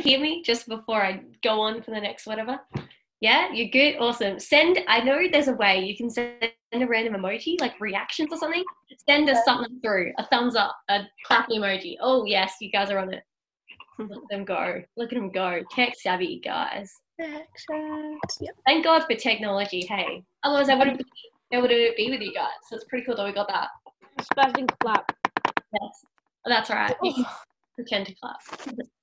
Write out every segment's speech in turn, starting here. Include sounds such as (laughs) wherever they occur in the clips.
hear me just before I go on for the next whatever? Yeah, you're good. Awesome. Send. I know there's a way you can send a random emoji, like reactions or something. Send us something through. A thumbs up, a clap emoji. Oh yes, you guys are on it. Let them go. Look at them go. Tech savvy guys. Yep. Thank God for technology. Hey, otherwise I wouldn't be able to be with you guys. So it's pretty cool that we got that. Spazzing clap. Yes, oh, that's right. Pretend to clap.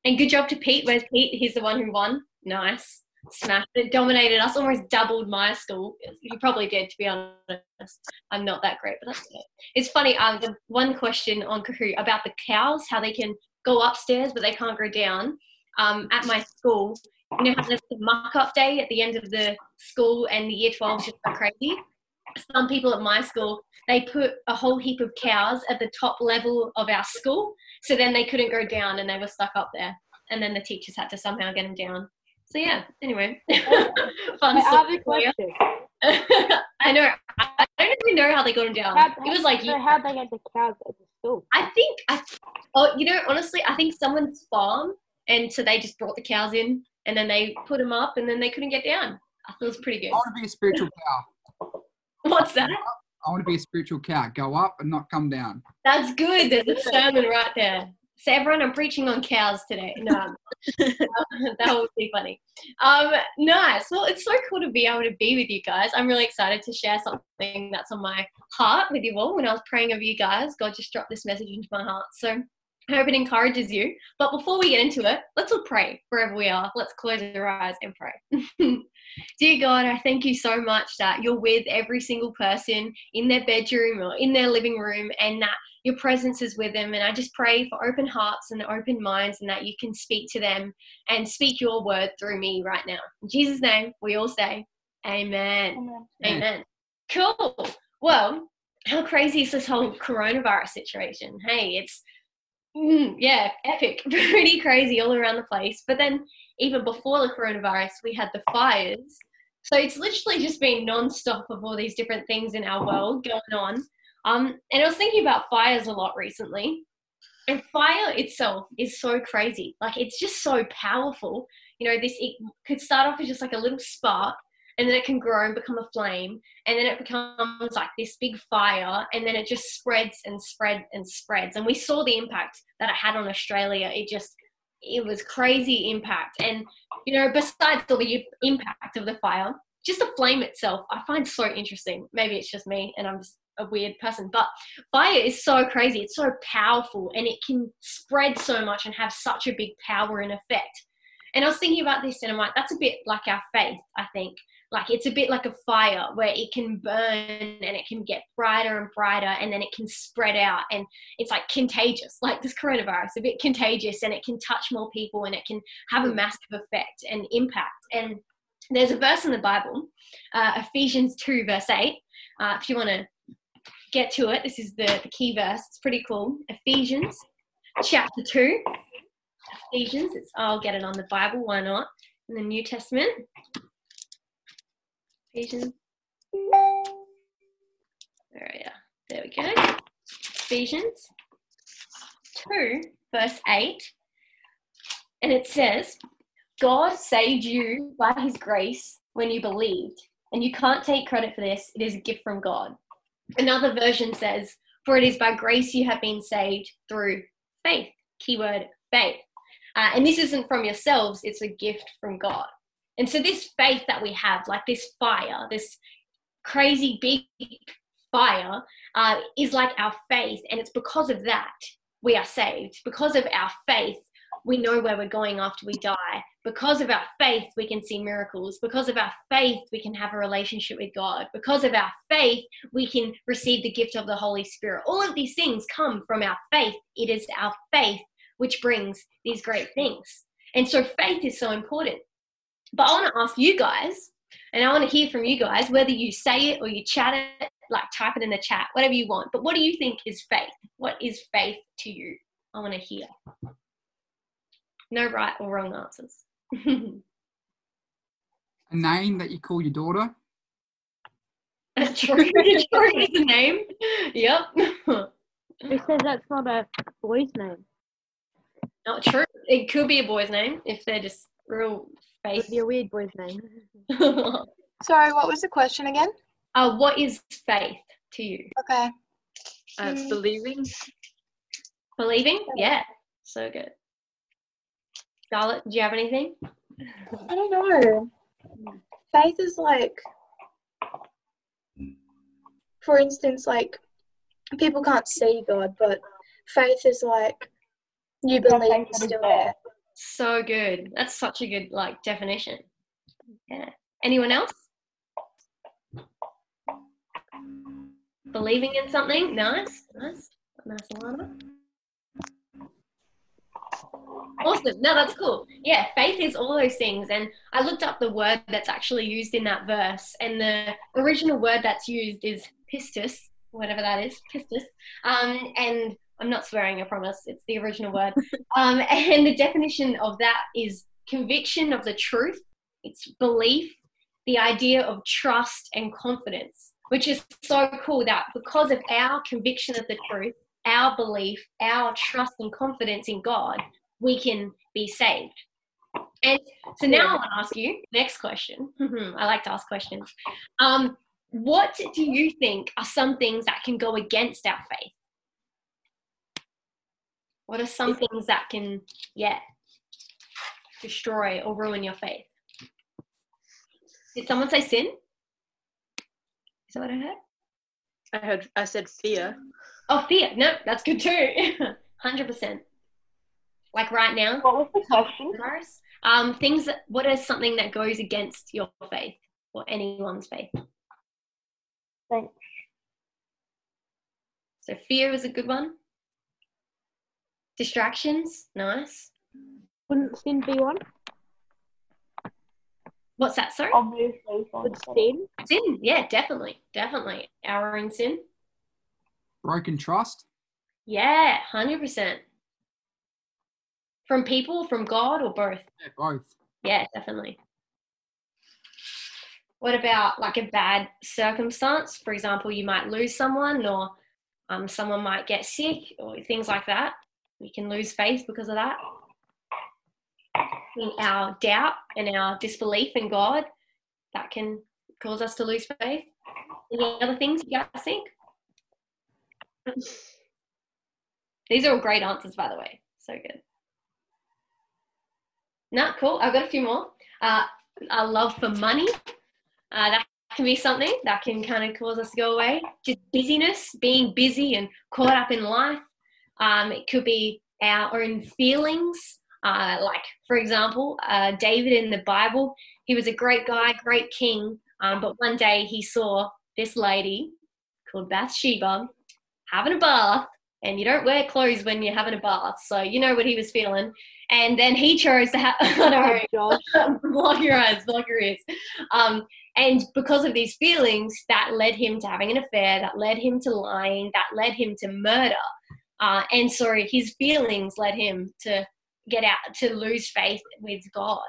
And good job to Pete. Where's Pete? He's the one who won. Nice. Smashed it. Dominated us. Almost doubled my school. You probably did, to be honest. I'm not that great, but that's okay. It's funny. Um, the one question on Kahoot about the cows, how they can go upstairs but they can't go down. Um, at my school, you know there's the muck up day at the end of the school and the year 12 just go crazy? Some people at my school, they put a whole heap of cows at the top level of our school. So then they couldn't go down and they were stuck up there. And then the teachers had to somehow get them down. So yeah, anyway. (laughs) Fun I have a story question. (laughs) I know. I don't even know how they got them down. How- It was like So how they get the cows at the school? I think I oh you know honestly I think someone's farm and so they just brought the cows in and then they put them up and then they couldn't get down. I thought it was pretty good. I want to be a spiritual cow. (laughs) What's that? I want to be a spiritual cow. Go up and not come down. That's good. There's a sermon right there. So everyone, I'm preaching on cows today. No, (laughs) that would be funny. Um, nice. Well, it's so cool to be able to be with you guys. I'm really excited to share something that's on my heart with you all. When I was praying over you guys, God just dropped this message into my heart. So I hope it encourages you. But before we get into it, let's all pray wherever we are. Let's close our eyes and pray. (laughs) Dear God, I thank you so much that you're with every single person in their bedroom or in their living room and that your presence is with them. And I just pray for open hearts and open minds and that you can speak to them and speak your word through me right now. In Jesus' name, we all say, Amen. Amen. Cool. Well, how crazy is this whole coronavirus situation? Hey, it's mm, yeah, epic, (laughs) pretty crazy all around the place. But then even before the coronavirus, we had the fires. So it's literally just been non-stop of all these different things in our world going on. Um, and I was thinking about fires a lot recently. And fire itself is so crazy. Like it's just so powerful. You know, this it could start off as just like a little spark, and then it can grow and become a flame, and then it becomes like this big fire, and then it just spreads and spreads and spreads. And we saw the impact that it had on Australia. It just it was crazy impact. And you know, besides all the impact of the fire, just the flame itself, I find so interesting. Maybe it's just me, and I'm just a weird person, but fire is so crazy. It's so powerful, and it can spread so much and have such a big power and effect. And I was thinking about this, and I'm like, that's a bit like our faith. I think like it's a bit like a fire where it can burn and it can get brighter and brighter and then it can spread out and it's like contagious. (laughs) Like this coronavirus a bit contagious and it can touch more people and it can have a massive effect and impact. And there's a verse in the bible uh, ephesians 2 verse 8 uh, if you want to get to it this is the, the key verse it's pretty cool. Ephesians chapter 2 ephesians it's i'll get it on the bible why not? In the new testament Ephesians. There, yeah, there we go. Ephesians 2, verse 8. And it says, God saved you by his grace when you believed. And you can't take credit for this, it is a gift from God. Another version says, For it is by grace you have been saved through faith. Keyword faith. Uh, and this isn't from yourselves, it's a gift from God. And so, this faith that we have, like this fire, this crazy big fire, uh, is like our faith. And it's because of that we are saved. Because of our faith, we know where we're going after we die. Because of our faith, we can see miracles. Because of our faith, we can have a relationship with God. Because of our faith, we can receive the gift of the Holy Spirit. All of these things come from our faith. It is our faith which brings these great things. And so, faith is so important. But I want to ask you guys, and I want to hear from you guys, whether you say it or you chat it, like type it in the chat, whatever you want. But what do you think is faith? What is faith to you? I want to hear. No right or wrong answers. (laughs) A name that you call your daughter. True, (laughs) true is the name. Yep. (laughs) It says that's not a boy's name. Not true. It could be a boy's name if they're just real Would faith. be a weird boy's name. (laughs) Sorry, what was the question again? Uh, what is faith to you? Okay. Uh, Mm. believing. Believing? Yeah. So good. Charlotte, do you have anything? I don't know. Faith is like, for instance, like people can't see God, but faith is like you believe faith He's still there. So good. That's such a good like definition. Yeah. Anyone else? Believing in something? Nice. Nice. Nice Alana. Awesome. No, that's cool. Yeah, faith is all those things. And I looked up the word that's actually used in that verse, and the original word that's used is pistis, whatever that is, pistis. Um, and I'm not swearing, I promise. It's the original word. (laughs) Um, and the definition of that is conviction of the truth, it's belief, the idea of trust and confidence, which is so cool that because of our conviction of the truth, our belief, our trust and confidence in God, we can be saved. And so now I want to ask you next question. (laughs) I like to ask questions. Um, what do you think are some things that can go against our faith? What are some things that can, yeah, destroy or ruin your faith? Did someone say sin? Is that what I heard? I heard. I said fear. Oh, fear. No, that's good too. (laughs) Hundred percent. Like right now, What was the question? virus. Um, things that. What is something that goes against your faith or anyone's faith? Thanks. So fear is a good one. Distractions, nice. Wouldn't sin be one? What's that? Sorry. Obviously. Would sin? Sin. Yeah, definitely, definitely. Our own sin. Broken trust. Yeah, hundred percent. From people, from God, or both. Yeah, both. Yeah, definitely. What about like a bad circumstance? For example, you might lose someone, or um, someone might get sick, or things like that. We can lose faith because of that. In our doubt and our disbelief in God, that can cause us to lose faith. Any other things you guys think? These are all great answers, by the way. So good. No, cool. I've got a few more. Uh, a love for money. Uh, that can be something that can kind of cause us to go away. Just busyness, being busy and caught up in life. Um, it could be our own feelings. Uh, like, for example, uh, David in the Bible, he was a great guy, great king. Um, but one day he saw this lady called Bathsheba having a bath, and you don't wear clothes when you're having a bath, so you know what he was feeling. And then he chose to have, (laughs) I know, Josh. (laughs) block your eyes, block your ears. Um, and because of these feelings, that led him to having an affair, that led him to lying, that led him to murder. Uh, and so his feelings led him to get out, to lose faith with God.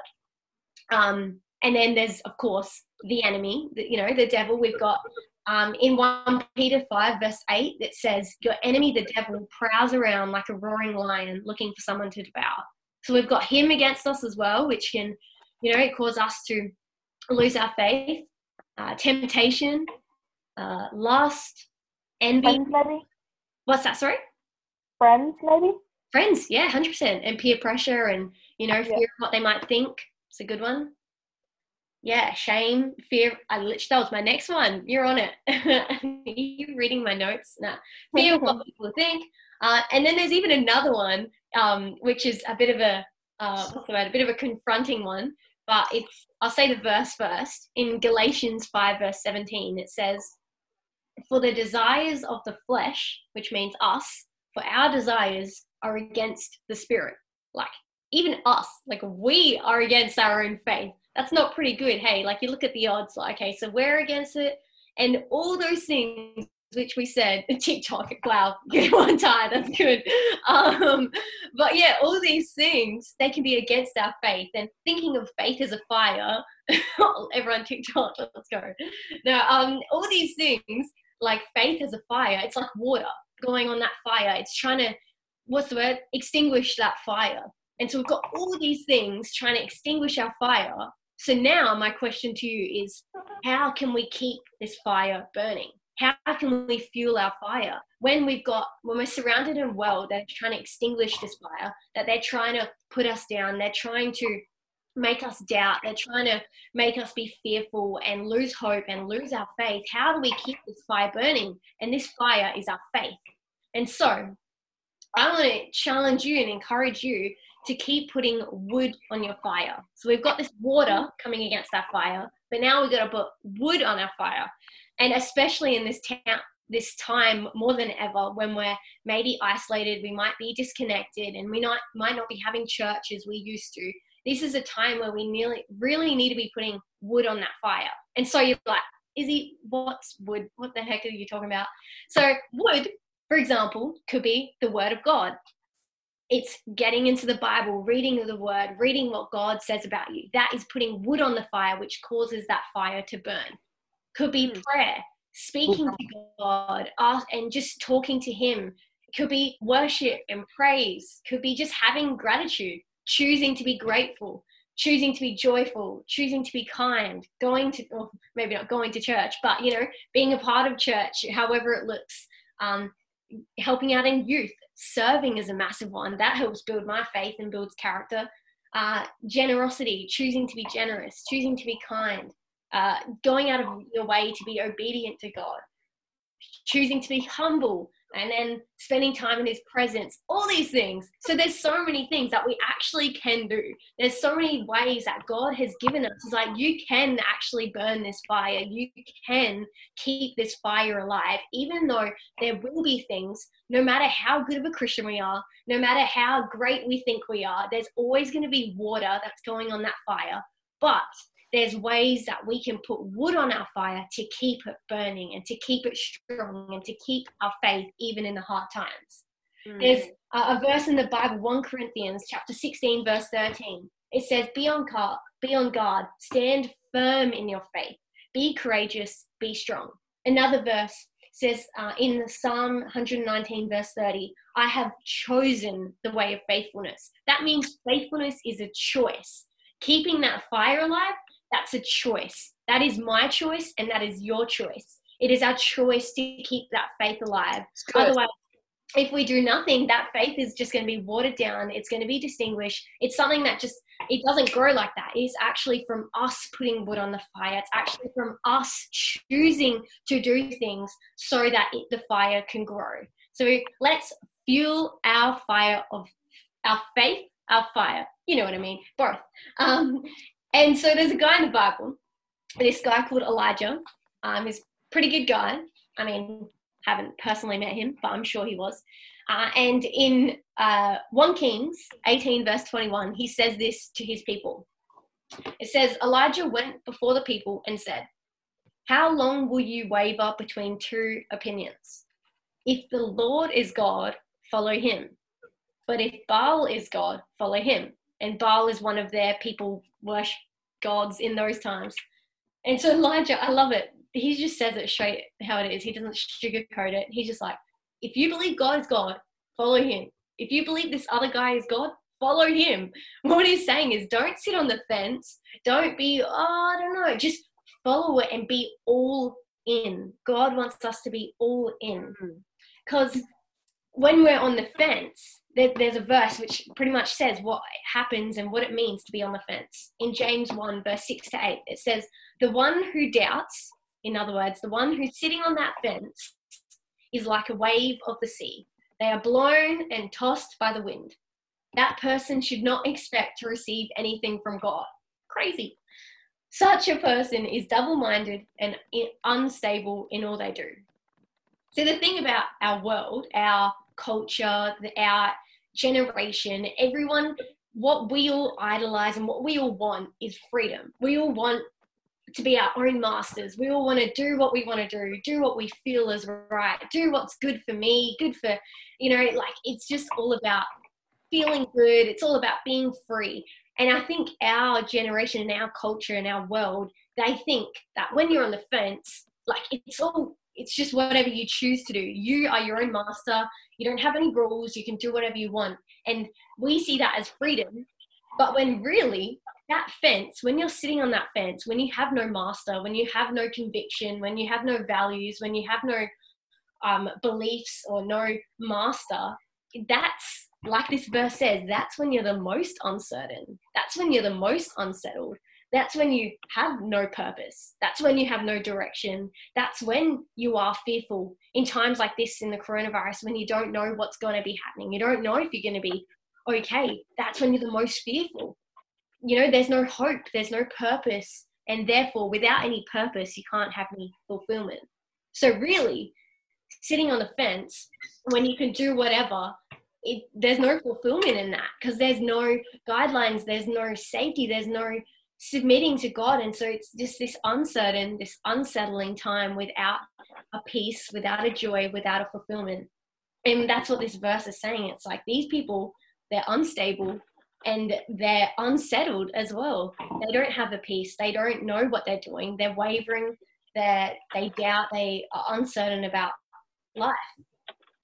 Um, and then there's, of course, the enemy, the, you know, the devil. We've got um, in 1 Peter 5, verse 8, that says, Your enemy, the devil, prowls around like a roaring lion looking for someone to devour. So we've got him against us as well, which can, you know, cause us to lose our faith, uh, temptation, uh, lust, envy. What's that? Sorry? Friends, maybe? Friends, yeah, 100%. And peer pressure and, you know, fear Yeah. of what they might think. It's a good one. Yeah, shame, fear. I literally, that was my next one. You're on it. Are (laughs) you reading my notes? Nah. Fear of what (laughs) people think. Uh, and then there's even another one, um, which is a bit of a, uh, what's the word? A bit of a confronting one. But it's, I'll say the verse first. In Galatians 5, verse 17, it says, For the desires of the flesh, which means us, for our desires are against the spirit. Like, even us, like, we are against our own faith. That's not pretty good. Hey, like, you look at the odds, like, okay, so we're against it. And all those things which we said TikTok, (laughs) wow, good (laughs) one tie, that's good. Um, but yeah, all these things they can be against our faith. And thinking of faith as a fire, (laughs) everyone TikTok, let's go. Now, um, all these things like faith as a fire, it's like water going on that fire. It's trying to what's the word? Extinguish that fire. And so we've got all these things trying to extinguish our fire. So now my question to you is how can we keep this fire burning? How can we fuel our fire when we've got when we're surrounded in a world that's trying to extinguish this fire, that they're trying to put us down, they're trying to make us doubt, they're trying to make us be fearful and lose hope and lose our faith. How do we keep this fire burning? And this fire is our faith. And so I want to challenge you and encourage you to keep putting wood on your fire. So we've got this water coming against that fire, but now we've got to put wood on our fire. And especially in this town, this time more than ever when we're maybe isolated, we might be disconnected and we not, might not be having church as we used to. This is a time where we nearly, really need to be putting wood on that fire. And so you're like, Izzy, what's wood? What the heck are you talking about? So wood, for example, could be the word of God it's getting into the Bible, reading the word, reading what God says about you. That is putting wood on the fire, which causes that fire to burn. Could be Mm. prayer, speaking to God, ask, and just talking to Him. Could be worship and praise. Could be just having gratitude, choosing to be grateful, choosing to be joyful, choosing to be kind, going to, or maybe not going to church, but you know, being a part of church, however it looks. Um, helping out in youth, serving is a massive one. That helps build my faith and builds character. Uh, generosity, choosing to be generous, choosing to be kind, uh, going out of your way to be obedient to God, choosing to be humble, and then spending time in His presence. All these things. So there's so many things that we actually can do. There's so many ways that God has given us. It's like you can actually burn this fire. You can keep this fire alive, even though there will be things, no matter how good of a Christian we are, no matter how great we think we are, there's always going to be water that's going on that fire. But there's ways that we can put wood on our fire to keep it burning and to keep it strong and to keep our faith even in the hard times. Mm. There's a, a verse in the Bible, 1 Corinthians chapter 16, verse 13. It says, Be on guard, be on guard, stand firm in your faith, be courageous, be strong. Another verse says uh, in Psalm 119, verse 30, I have chosen the way of faithfulness. That means faithfulness is a choice. Keeping that fire alive, that's a choice. That is my choice and that is your choice. It is our choice to keep that faith alive. Otherwise, if we do nothing, that faith is just going to be watered down. It's going to be distinguished. It's something that just it doesn't grow like that. It's actually from us putting wood on the fire. It's actually from us choosing to do things so that it, the fire can grow. So let's fuel our fire of our faith, our fire. You know what I mean? Both. Um, and so there's a guy in the Bible, this guy called Elijah. Um, he's a pretty good guy. I mean, haven't personally met him, but I'm sure he was. Uh, and in uh, 1 Kings 18, verse 21, he says this to his people. It says, Elijah went before the people and said, How long will you waver between two opinions? If the Lord is God, follow him. But if Baal is God, follow him. And Baal is one of their people worship gods in those times. And so Elijah, I love it. He just says it straight how it is. He doesn't sugarcoat it. He's just like, if you believe God is God, follow him. If you believe this other guy is God, follow him. (laughs) What he's saying is don't sit on the fence. Don't be, oh, I don't know. Just follow it and be all in. God wants us to be all in. Mm. Because when we're on the fence, there, there's a verse which pretty much says what happens and what it means to be on the fence. In James 1, verse 6 to 8, it says, The one who doubts, in other words, the one who's sitting on that fence, is like a wave of the sea. They are blown and tossed by the wind. That person should not expect to receive anything from God. Crazy. Such a person is double minded and unstable in all they do. So, the thing about our world, our culture, our generation, everyone, what we all idolize and what we all want is freedom. We all want to be our own masters. We all want to do what we want to do, do what we feel is right, do what's good for me, good for, you know, like it's just all about feeling good. It's all about being free. And I think our generation and our culture and our world, they think that when you're on the fence, like it's all it's just whatever you choose to do. You are your own master. You don't have any rules. You can do whatever you want. And we see that as freedom. But when really that fence, when you're sitting on that fence, when you have no master, when you have no conviction, when you have no values, when you have no um, beliefs or no master, that's like this verse says, that's when you're the most uncertain. That's when you're the most unsettled. That's when you have no purpose. That's when you have no direction. That's when you are fearful in times like this in the coronavirus when you don't know what's going to be happening. You don't know if you're going to be okay. That's when you're the most fearful. You know, there's no hope, there's no purpose. And therefore, without any purpose, you can't have any fulfillment. So, really, sitting on the fence when you can do whatever it, there's no fulfillment in that because there's no guidelines there's no safety there's no submitting to god. And so it's just this uncertain this unsettling time without a peace without a joy without a fulfillment. And that's what this verse is saying. It's like these people they're unstable and they're unsettled as well. They don't have a peace. They don't know what they're doing. They're wavering. They they doubt. They are uncertain about life.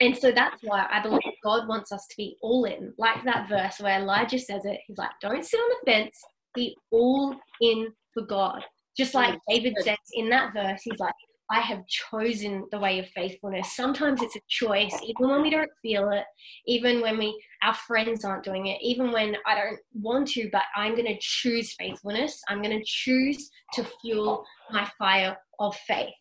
And so that's why I believe God wants us to be all in, like that verse where Elijah says it. He's like, don't sit on the fence, be all in for God. Just like mm. David says in that verse, he's like, I have chosen the way of faithfulness. Sometimes it's a choice, even when we don't feel it, even when we our friends aren't doing it, even when I don't want to, but I'm going to choose faithfulness. I'm going to choose to fuel my fire of faith.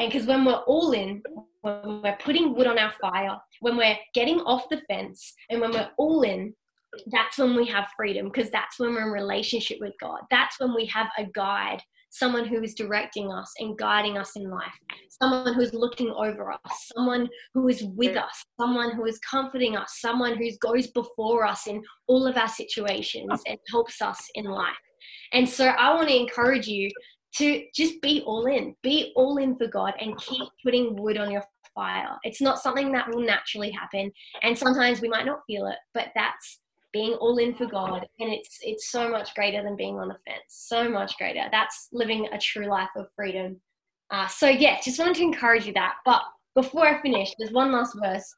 And because when we're all in, when we're putting wood on our fire, when we're getting off the fence, and when we're all in, that's when we have freedom because that's when we're in relationship with God. That's when we have a guide, someone who is directing us and guiding us in life, someone who's looking over us, someone who is with us, someone who is comforting us, someone who goes before us in all of our situations and helps us in life. And so I want to encourage you to just be all in, be all in for God and keep putting wood on your fire. It's not something that will naturally happen. And sometimes we might not feel it, but that's being all in for God. And it's it's so much greater than being on the fence. So much greater. That's living a true life of freedom. Uh, so yeah, just wanted to encourage you that. But before I finish, there's one last verse.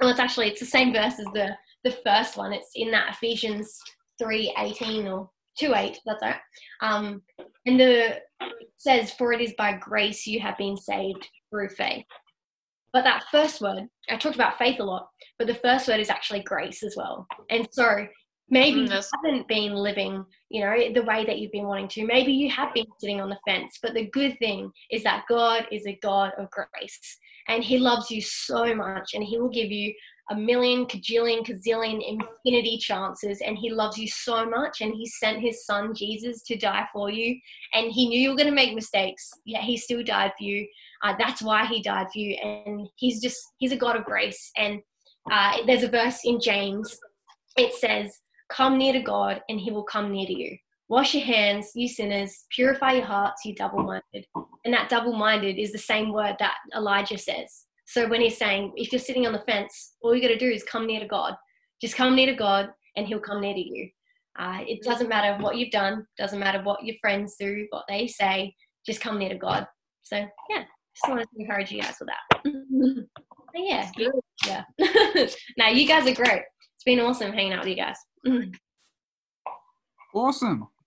Well, it's actually it's the same verse as the the first one. It's in that Ephesians 3 18 or two eight. That's right. Um, and the says, "For it is by grace you have been saved through faith." But that first word, I talked about faith a lot, but the first word is actually grace as well. And so maybe mm, you haven't been living, you know, the way that you've been wanting to. Maybe you have been sitting on the fence. But the good thing is that God is a God of grace, and He loves you so much, and He will give you a million, cajillion, gazillion, infinity chances, and He loves you so much, and He sent His Son Jesus to die for you, and He knew you were going to make mistakes, yet He still died for you. Uh, that's why He died for you, and He's just He's a God of grace. And uh, there's a verse in James. It says, "Come near to God, and He will come near to you." Wash your hands, you sinners. Purify your hearts, you double minded. And that double minded is the same word that Elijah says. So when he's saying, if you're sitting on the fence, all you got to do is come near to God. Just come near to God, and He'll come near to you. Uh, it doesn't matter what you've done, doesn't matter what your friends do, what they say. Just come near to God. So yeah, just wanted to encourage you guys with that. (laughs) yeah, yeah. (laughs) now you guys are great. It's been awesome hanging out with you guys. Awesome.